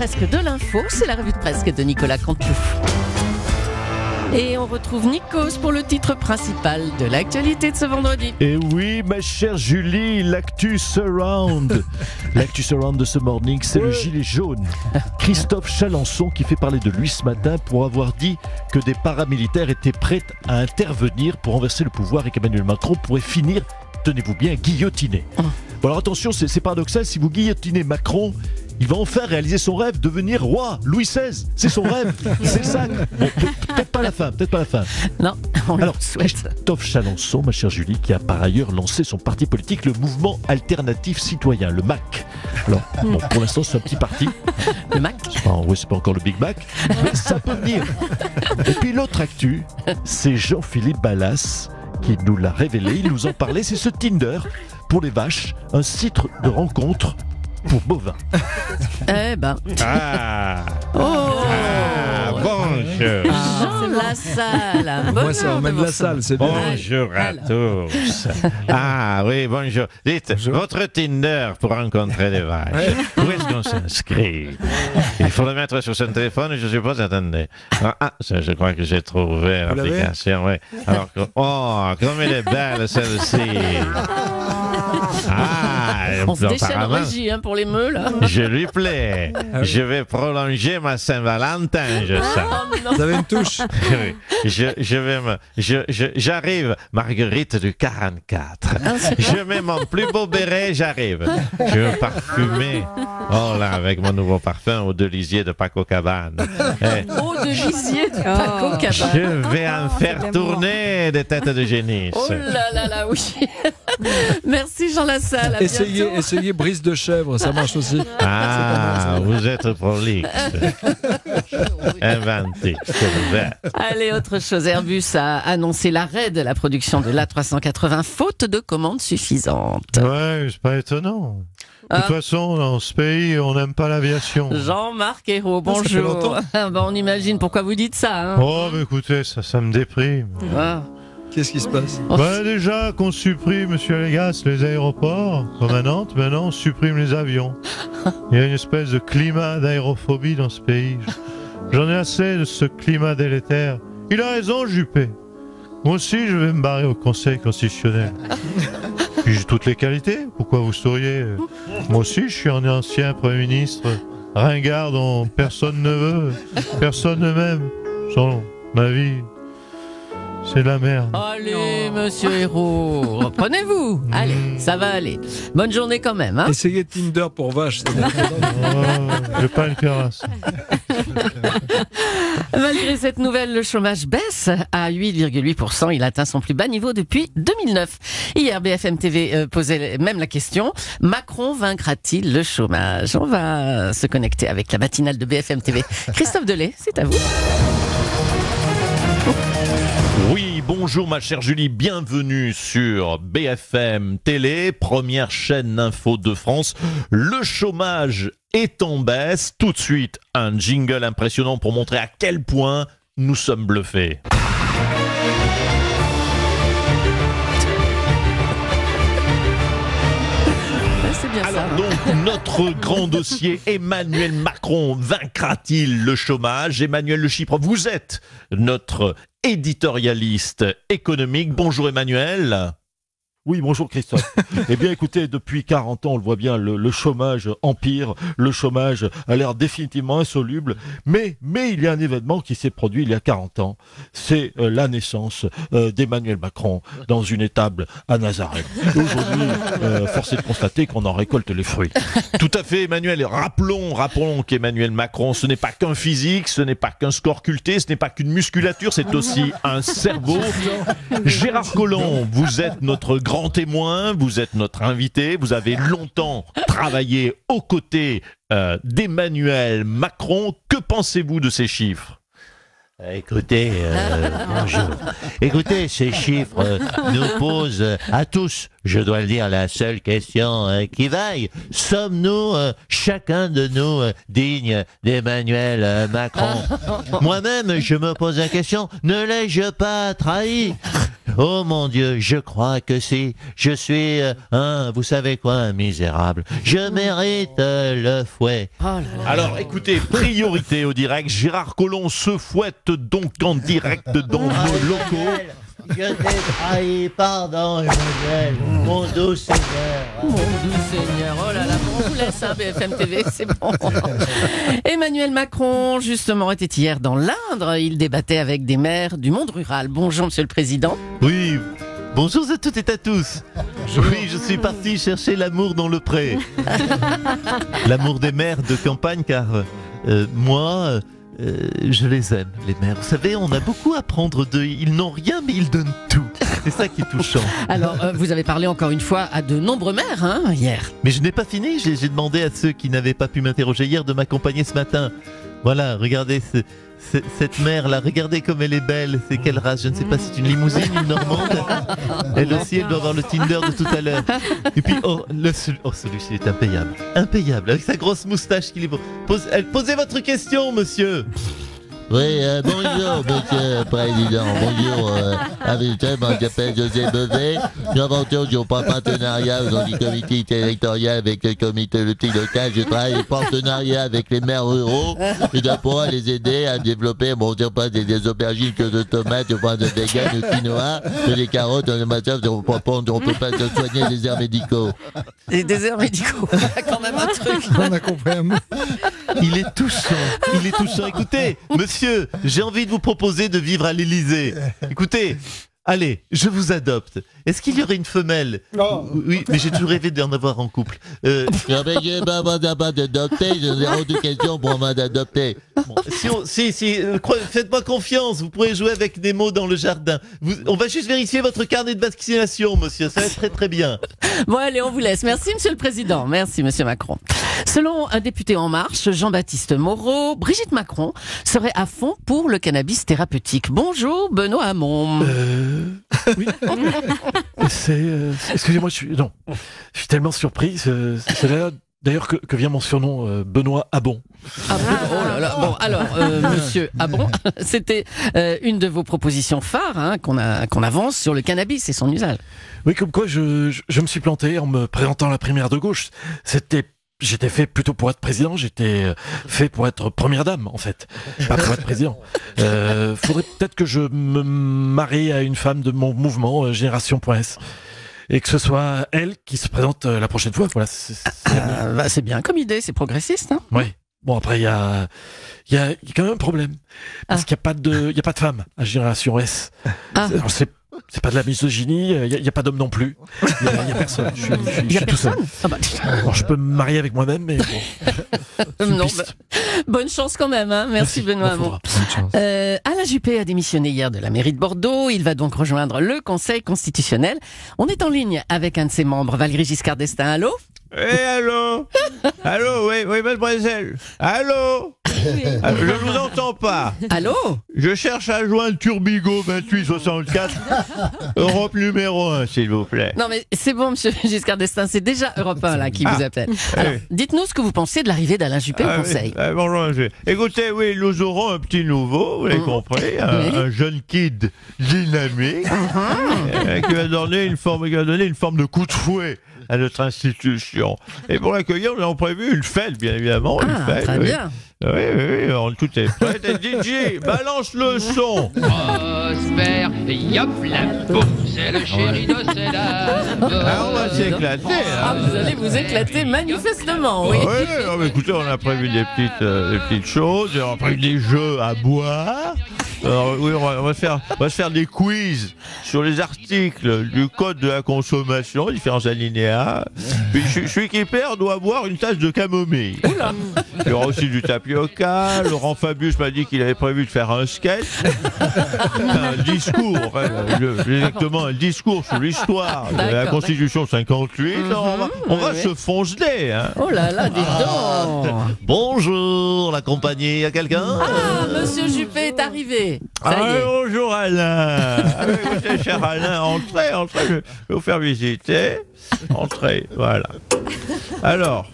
presque de l'info, c'est la revue de presque de Nicolas Cantou. Et on retrouve Nikos pour le titre principal de l'actualité de ce vendredi. Et oui, ma chère Julie, l'actu surround. L'actu surround de ce morning, c'est le gilet jaune. Christophe Chalençon qui fait parler de lui ce matin pour avoir dit que des paramilitaires étaient prêts à intervenir pour renverser le pouvoir et qu'Emmanuel Macron pourrait finir, tenez-vous bien, guillotiné. Bon alors attention, c'est paradoxal, si vous guillotinez Macron, il va enfin réaliser son rêve, devenir roi, Louis XVI. C'est son rêve, c'est ça. Bon, peut-être pas la fin, peut-être pas la fin. Non, on Alors, le souhaite. Christophe Chalençon, ma chère Julie, qui a par ailleurs lancé son parti politique, le Mouvement Alternatif Citoyen, le MAC. Alors, bon, pour l'instant, c'est un petit parti. Le Mac. Enfin, oui, c'est pas encore le Big Mac, mais ça peut venir. Et puis l'autre actu, c'est Jean-Philippe Ballas qui nous l'a révélé. Il nous en parlait. C'est ce Tinder pour les vaches, un site de rencontre pour bovins. Eh ben. Ah, Oh ah, bonjour. Jean Lassalle. Moi, ça emmène la salle, c'est bien. Bonjour à tous. Ah oui, bonjour. Dites, votre Tinder pour rencontrer des vaches, où est-ce qu'on s'inscrit? Il faut le mettre sur son téléphone, je suppose. Attendez. Ah, ah, ça, je crois que j'ai trouvé l'application. Oui. Alors, que- oh, comme elle est belle celle-ci. Ah, On se déchaîne en régie hein, pour les meules. je lui plais. Ah. Je vais prolonger ma Saint-Valentin, je sens. Oh non. Vous avez une touche Oui, je, je vais me, je, je- j'arrive, Marguerite du 44. Je mets mon plus beau béret, j'arrive. Je veux parfumer. Oh là, avec mon nouveau parfum au delisier de Paco Cabane. Eh, Eau de de Paco Cabane. je vais en faire tourner des têtes de génisse. Oh là là là, oui. Merci Jean Lassalle. À essayez, essayez brise de chèvre, ça marche aussi. Ah, vous êtes prolixe. Inventé, c'est vrai. Allez, autre chose. Airbus a annoncé l'arrêt de la production de l'A380 faute de commandes suffisantes. Ouais, c'est pas étonnant. De Ah. toute façon, dans ce pays, on n'aime pas l'aviation. Jean-Marc Hérault, Ah, ça fait bonjour. longtemps. Ah, bah, on imagine pourquoi vous dites ça. Hein. Oh, mais écoutez, ça, ça me déprime. Ah. Qu'est-ce qui se passe Oh. Bah, déjà qu'on supprime, monsieur Légas, les aéroports, comme à Nantes, maintenant on supprime les avions. Il y a une espèce de climat d'aérophobie dans ce pays. J'en ai assez de ce climat délétère. Il a raison, Juppé. Moi aussi, je vais me barrer au Conseil constitutionnel. Puis j'ai toutes les qualités. Pourquoi vous souriez Moi aussi, je suis un ancien Premier ministre ringard dont personne ne veut, personne ne m'aime. Sans ma vie, c'est la merde. Allez, monsieur Hérault, reprenez-vous. Allez, ça va aller. Bonne journée quand même. Hein. Essayez Tinder pour vache. c'est. Oh, j'ai pas le cœur à ça. Malgré cette nouvelle, le chômage baisse à 8,8%. Il atteint son plus bas niveau depuis 2009. Hier, BFM TV euh, posait même la question Macron vaincra-t-il le chômage? On va se connecter avec la matinale de BFM TV. Christophe Delay, c'est à vous. Bonjour ma chère Julie, bienvenue sur BFM Télé, première chaîne d'info de France. Le chômage est en baisse. Tout de suite, un jingle impressionnant pour montrer à quel point nous sommes bluffés. Ouais, C'est bien ça. Alors donc, notre grand dossier, Emmanuel Macron vaincra-t-il le chômage? Emmanuel Le Chypre, vous êtes notre éditorialiste économique. Bonjour Emmanuel. Oui, bonjour Christophe. eh bien écoutez, depuis 40 ans, on le voit bien, le, le chômage empire, le chômage a l'air définitivement insoluble, mais, mais il y a un événement qui s'est produit il y a 40 ans, c'est euh, la naissance euh, d'Emmanuel Macron dans une étable à Nazareth. Et Aujourd'hui, euh, force est de constater qu'on en récolte les fruits. Tout à fait, Emmanuel. Rappelons, rappelons qu'Emmanuel Macron, ce n'est pas qu'un physique, ce n'est pas qu'un score culté, ce n'est pas qu'une musculature, c'est aussi un cerveau. Gérard Collomb, vous êtes notre grand témoin, vous êtes notre invité, vous avez longtemps travaillé aux côtés euh, d'Emmanuel Macron. Que pensez-vous de ces chiffres? Écoutez, euh, bonjour. Écoutez, ces chiffres euh, nous posent euh, à tous, je dois le dire, la seule question qui vaille. Sommes-nous, chacun de nous, dignes d'Emmanuel Macron? Moi-même, je me pose la question, ne l'ai-je pas trahi? Oh mon Dieu, je crois que si je suis euh, un, vous savez quoi, un misérable, je mérite euh, le fouet. Oh là là. Alors écoutez, priorité au direct. Gérard Collomb se fouette donc en direct dans nos locaux. Je t'ai trahi, pardon, Emmanuel, mon doux Seigneur. Mon doux Seigneur, oh là là, on vous laisse, hein, BFM TV, c'est bon. Emmanuel Macron, justement, était hier dans l'Indre. Il débattait avec des maires du monde rural. Bonjour, Monsieur le Président. Oui, bonjour à toutes et à tous. Oui, je suis parti chercher l'amour dans le pré. l'amour des mères de campagne, car euh, moi, euh, je les aime, les mères. Vous savez, on a beaucoup à prendre d'eux. Ils n'ont rien, mais ils donnent tout. C'est ça qui est touchant. Alors, euh, vous avez parlé encore une fois à de nombreux maires, hein, hier. Mais je n'ai pas fini. J'ai j'ai demandé à ceux qui n'avaient pas pu m'interroger hier de m'accompagner ce matin. Voilà, regardez ce- ce- cette mère-là. Regardez comme elle est belle. C'est quelle race Je ne sais pas si c'est une limousine, une normande. Elle aussi, elle doit avoir le Tinder de tout à l'heure. Et puis, oh, le, oh, celui-ci est impayable. Impayable. Avec sa grosse moustache qu'il est beau. Pose- elle- posez votre question, monsieur. Oui, euh, bonjour, monsieur le président. Bonjour, euh, invité, moi j'appelle José Bevet. J'invente sur un partenariat dans le comité territorial avec le comité local. Je travaille en partenariat avec les maires ruraux et de pouvoir les aider à développer, bon, je pas, des, des aubergines que de tomates, je prends de vegan, de quinoa, de des carottes, de matin, on peut pas, on peut pas se soigner des airs médicaux. Les déserts médicaux, quand même un truc. On a compris un mot. Il est touchant. Il est touchant. Écoutez, monsieur, j'ai envie de vous proposer de vivre à l'Élysée. Écoutez. Allez, je vous adopte. Est-ce qu'il y aurait une femelle Oui, mais j'ai toujours rêvé d'en avoir en couple. Euh, non, mais je d'adopter, je zéro de question pour moi d'adopter. Bon, si, on- si, si, euh, croyez- faites-moi confiance, vous pourrez jouer avec des mots dans le jardin. Vous- on va juste vérifier votre carnet de vaccination, monsieur, ça va être très très bien. Bon, allez, on vous laisse. Merci, Monsieur le Président. Merci, Monsieur Macron. Selon un député En Marche, Jean-Baptiste Moreau, Brigitte Macron serait à fond pour le cannabis thérapeutique. Bonjour, Benoît Hamon. Euh, oui. c'est. euh, Excusez-moi, je suis. Non. Je suis tellement surpris. C'est c'est là, d'ailleurs, que, que vient mon surnom, euh, Benoît Abon. Ah bon, oh là là. Bon, alors, euh, monsieur, ah bon, c'était euh, une de vos propositions phares hein, qu'on a qu'on avance sur le cannabis et son usage. Oui, comme quoi, je, je, je me suis planté en me présentant à la primaire de gauche. C'était. J'étais fait plutôt pour être président, j'étais euh, fait pour être première dame, en fait, pas pour être président. Euh, faudrait peut-être que je me marie à une femme de mon mouvement, euh, Génération.s, et que ce soit elle qui se présente euh, la prochaine fois. Voilà, c'est- Ah, bah, c'est bien comme idée, c'est progressiste. Hein Oui. Bon, après, il y a, il y, y a quand même un problème. Parce Ah. qu'il n'y a, pas de- il y a pas de femmes à Génération S. Ah. C'est pas de la misogynie, il n'y a, il y a pas d'homme non plus. Il n'y a, a personne. Je suis, je Il y a je suis tout seul. personne. Ah bah, Alors, je peux me marier avec moi-même, mais bon. non, bah, bonne chance quand même. Hein. Merci, Benoît Hamon. faudra. Euh, Alain Juppé a démissionné hier de la mairie de Bordeaux. Il va donc rejoindre le Conseil constitutionnel. On est en ligne avec un de ses membres, Valérie Giscard d'Estaing. Allô? Eh allô? Allô, oui, oui, mademoiselle Allô? Ah, Je ne vous entends pas. Allô Je cherche à joindre Turbigo 2864, Europe numéro 1, s'il vous plaît. Non mais c'est bon, monsieur Giscard d'Estaing, c'est déjà Europe 1 là qui vous Ah. appelle. Alors, Oui. dites-nous ce que vous pensez de l'arrivée d'Alain Juppé Ah au oui, Conseil. ah, bonjour, monsieur. Écoutez, oui, nous aurons un petit nouveau, vous l'avez Mhm. compris, un, Oui. un jeune kid dynamique euh, qui va donner une forme, qui va donner une forme de coup de fouet à notre institution. Et pour l'accueillir, nous avons prévu une fête, bien évidemment. une Ah, fête, très oui. bien. Oui, oui, oui, on- tout est prêt. Et DJ, balance le son. Prosper, yop la boum, c'est le chéri de Céla. Ah, on va s'éclater. Ah, hein. vous allez vous éclater manifestement, oui. Oui, non, mais écoutez, on a prévu des petites, euh, des petites choses, on a prévu des jeux à boire. Alors, oui, on va, on va se faire, on va se faire des quiz sur les articles du code de la consommation, différents alinéas. Puis je- celui qui perd doit boire une tasse de camomille. Il y aura aussi du tapioca. Laurent Fabius m'a dit qu'il avait prévu de faire un sketch, un discours, enfin, le- exactement un discours sur l'histoire de la Constitution 58. Alors, on va, on va oui, oui. se fonceler. Hein. Oh là là, dis donc Bonjour, la compagnie, y a quelqu'un? Ah, monsieur Juppé est arrivé. Ça y est. bonjour Alain. Ah, écoutez, cher Alain, entrez, entrez, je vais vous faire visiter. Entrez, voilà. Alors,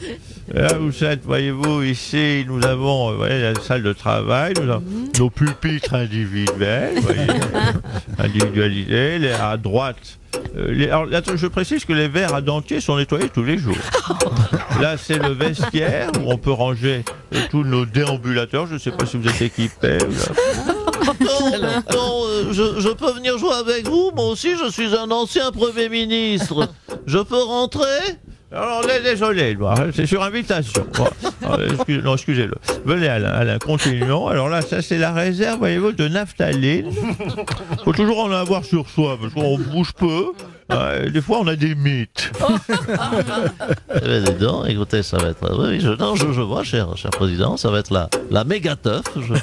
là vous êtes, voyez-vous, ici nous avons voyez, la salle de travail, nous avons nos pupitres individuels, voyez, individualisés, les- à droite. euh, les- alors, je précise que les verres à dentier sont nettoyés tous les jours. Là, c'est le vestiaire où on peut ranger euh, tous nos déambulateurs. Je ne sais pas si vous êtes équipés. là. Euh, je, je peux venir jouer avec vous Moi aussi, je suis un ancien Premier ministre. Je peux rentrer? Alors, dé- désolé, c'est sur invitation. Bon, excuse- non, excusez-le. Venez, Alain, Alain, continuons. Alors là, ça, c'est la réserve, voyez-vous, de naphtaline. faut toujours en avoir sur soi, parce qu'on bouge peu. Et des fois, on a des mythes. Eh ben, dis donc, écoutez, ça va être. Oui, oui, je, non, je, je vois, cher, cher président, ça va être la, la méga teuf. Je,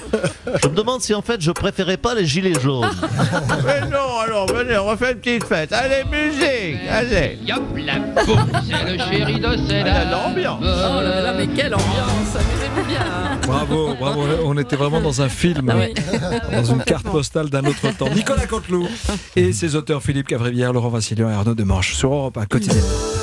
je me demande si en fait je préférais pas les gilets jaunes. Mais non, alors, venez, on va faire une petite fête. Allez, musique Allez Yop la boum, c'est le chéri de Ah, Cédar. l'ambiance. Oh là là, mais quelle ambiance Amusez-vous bien. Bravo, bravo. On était vraiment dans un film, Ah oui. dans une carte postale d'un autre temps. Nicolas Canteloup et ses auteurs Philippe Cavrivière, Laurent Vassilian et Arnaud Demanche sur Europe 1 quotidien.